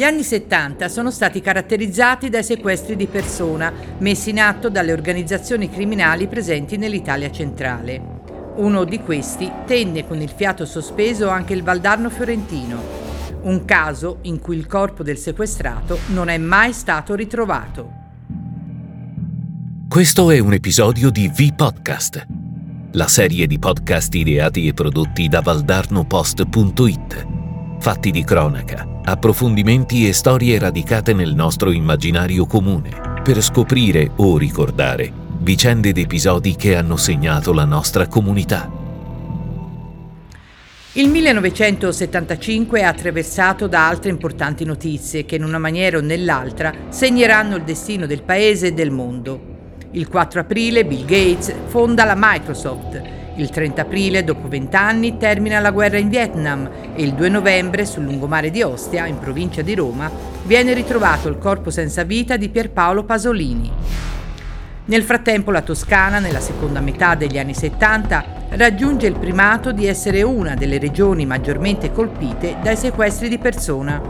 Gli anni 70 sono stati caratterizzati dai sequestri di persona messi in atto dalle organizzazioni criminali presenti nell'Italia centrale. Uno di questi tenne con il fiato sospeso anche il Valdarno fiorentino, un caso in cui il corpo del sequestrato non è mai stato ritrovato. Questo è un episodio di V-Podcast, la serie di podcast ideati e prodotti da valdarnopost.it, fatti di cronaca approfondimenti e storie radicate nel nostro immaginario comune, per scoprire o ricordare vicende ed episodi che hanno segnato la nostra comunità. Il 1975 è attraversato da altre importanti notizie che in una maniera o nell'altra segneranno il destino del paese e del mondo. Il 4 aprile Bill Gates fonda la Microsoft il 30 aprile, dopo vent'anni, termina la guerra in Vietnam e il 2 novembre, sul lungomare di Ostia, in provincia di Roma, viene ritrovato il corpo senza vita di Pierpaolo Pasolini. Nel frattempo la Toscana, nella seconda metà degli anni 70, raggiunge il primato di essere una delle regioni maggiormente colpite dai sequestri di persona.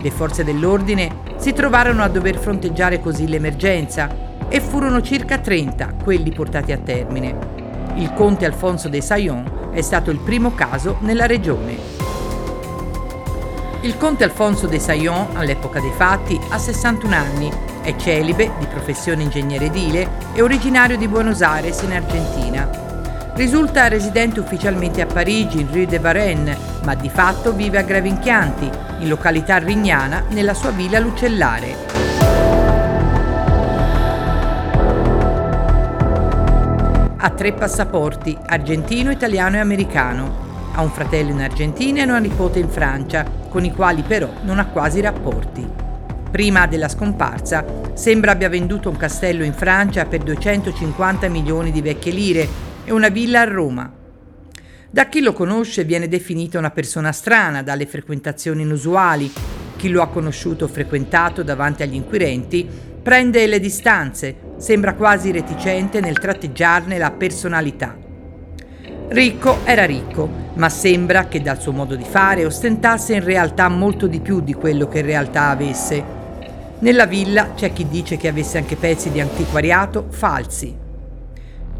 Le forze dell'ordine si trovarono a dover fronteggiare così l'emergenza e furono circa 30 quelli portati a termine. Il conte Alfonso de Saillon è stato il primo caso nella regione. Il conte Alfonso de Saillon, all'epoca dei fatti, ha 61 anni, è celibe, di professione ingegnere edile e originario di Buenos Aires in Argentina. Risulta residente ufficialmente a Parigi, in Rue de Varennes, ma di fatto vive a Gravinchianti, in località Rignana, nella sua villa Lucellare. Ha tre passaporti, argentino, italiano e americano. Ha un fratello in Argentina e una nipote in Francia, con i quali però non ha quasi rapporti. Prima della scomparsa, sembra abbia venduto un castello in Francia per 250 milioni di vecchie lire e una villa a Roma. Da chi lo conosce viene definita una persona strana dalle frequentazioni inusuali. Chi lo ha conosciuto o frequentato davanti agli inquirenti prende le distanze, sembra quasi reticente nel tratteggiarne la personalità. Ricco era ricco, ma sembra che dal suo modo di fare ostentasse in realtà molto di più di quello che in realtà avesse. Nella villa c'è chi dice che avesse anche pezzi di antiquariato falsi.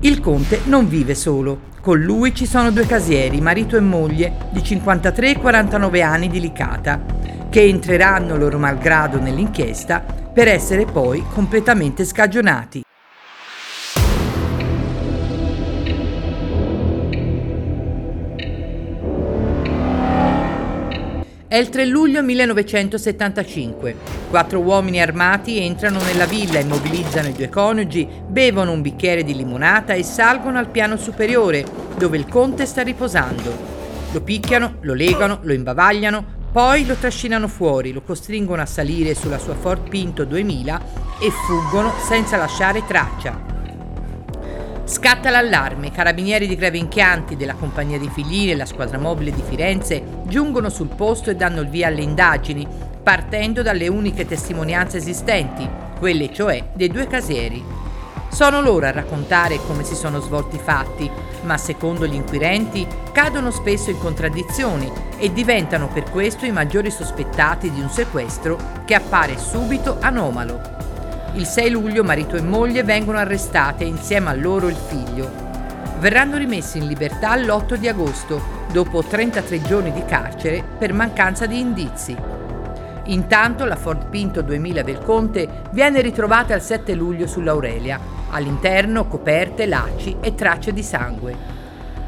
Il conte non vive solo, con lui ci sono due casieri, marito e moglie, di 53 e 49 anni di Licata, che entreranno loro malgrado nell'inchiesta per essere poi completamente scagionati. È il 3 luglio 1975. Quattro uomini armati entrano nella villa, immobilizzano i due coniugi, bevono un bicchiere di limonata e salgono al piano superiore, dove il conte sta riposando. Lo picchiano, lo legano, lo imbavagliano, poi lo trascinano fuori, lo costringono a salire sulla sua Ford Pinto 2000 e fuggono senza lasciare traccia. Scatta l'allarme, i carabinieri di Gravenchianti della compagnia di Figline e la squadra mobile di Firenze giungono sul posto e danno il via alle indagini, partendo dalle uniche testimonianze esistenti, quelle cioè dei due casieri. Sono loro a raccontare come si sono svolti i fatti, ma secondo gli inquirenti cadono spesso in contraddizioni e diventano per questo i maggiori sospettati di un sequestro che appare subito anomalo. Il 6 luglio marito e moglie vengono arrestati e insieme a loro il figlio. Verranno rimessi in libertà l'8 di agosto, dopo 33 giorni di carcere per mancanza di indizi. Intanto la Ford Pinto 2000 del Conte viene ritrovata il 7 luglio sull'Aurelia, all'interno coperte, lacci e tracce di sangue.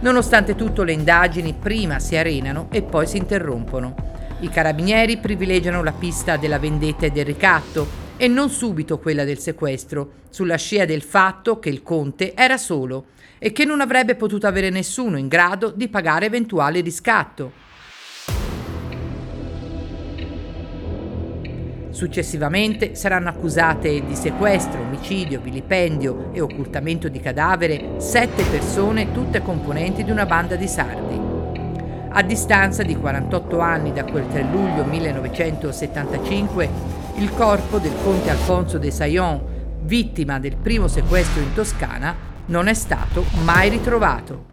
Nonostante tutto le indagini prima si arenano e poi si interrompono. I carabinieri privilegiano la pista della vendetta e del ricatto e non subito quella del sequestro, sulla scia del fatto che il conte era solo e che non avrebbe potuto avere nessuno in grado di pagare eventuale riscatto. Successivamente saranno accusate di sequestro, omicidio, vilipendio e occultamento di cadavere sette persone, tutte componenti di una banda di sardi. A distanza di 48 anni da quel 3 luglio 1975, il corpo del conte Alfonso de Saillon, vittima del primo sequestro in Toscana, non è stato mai ritrovato.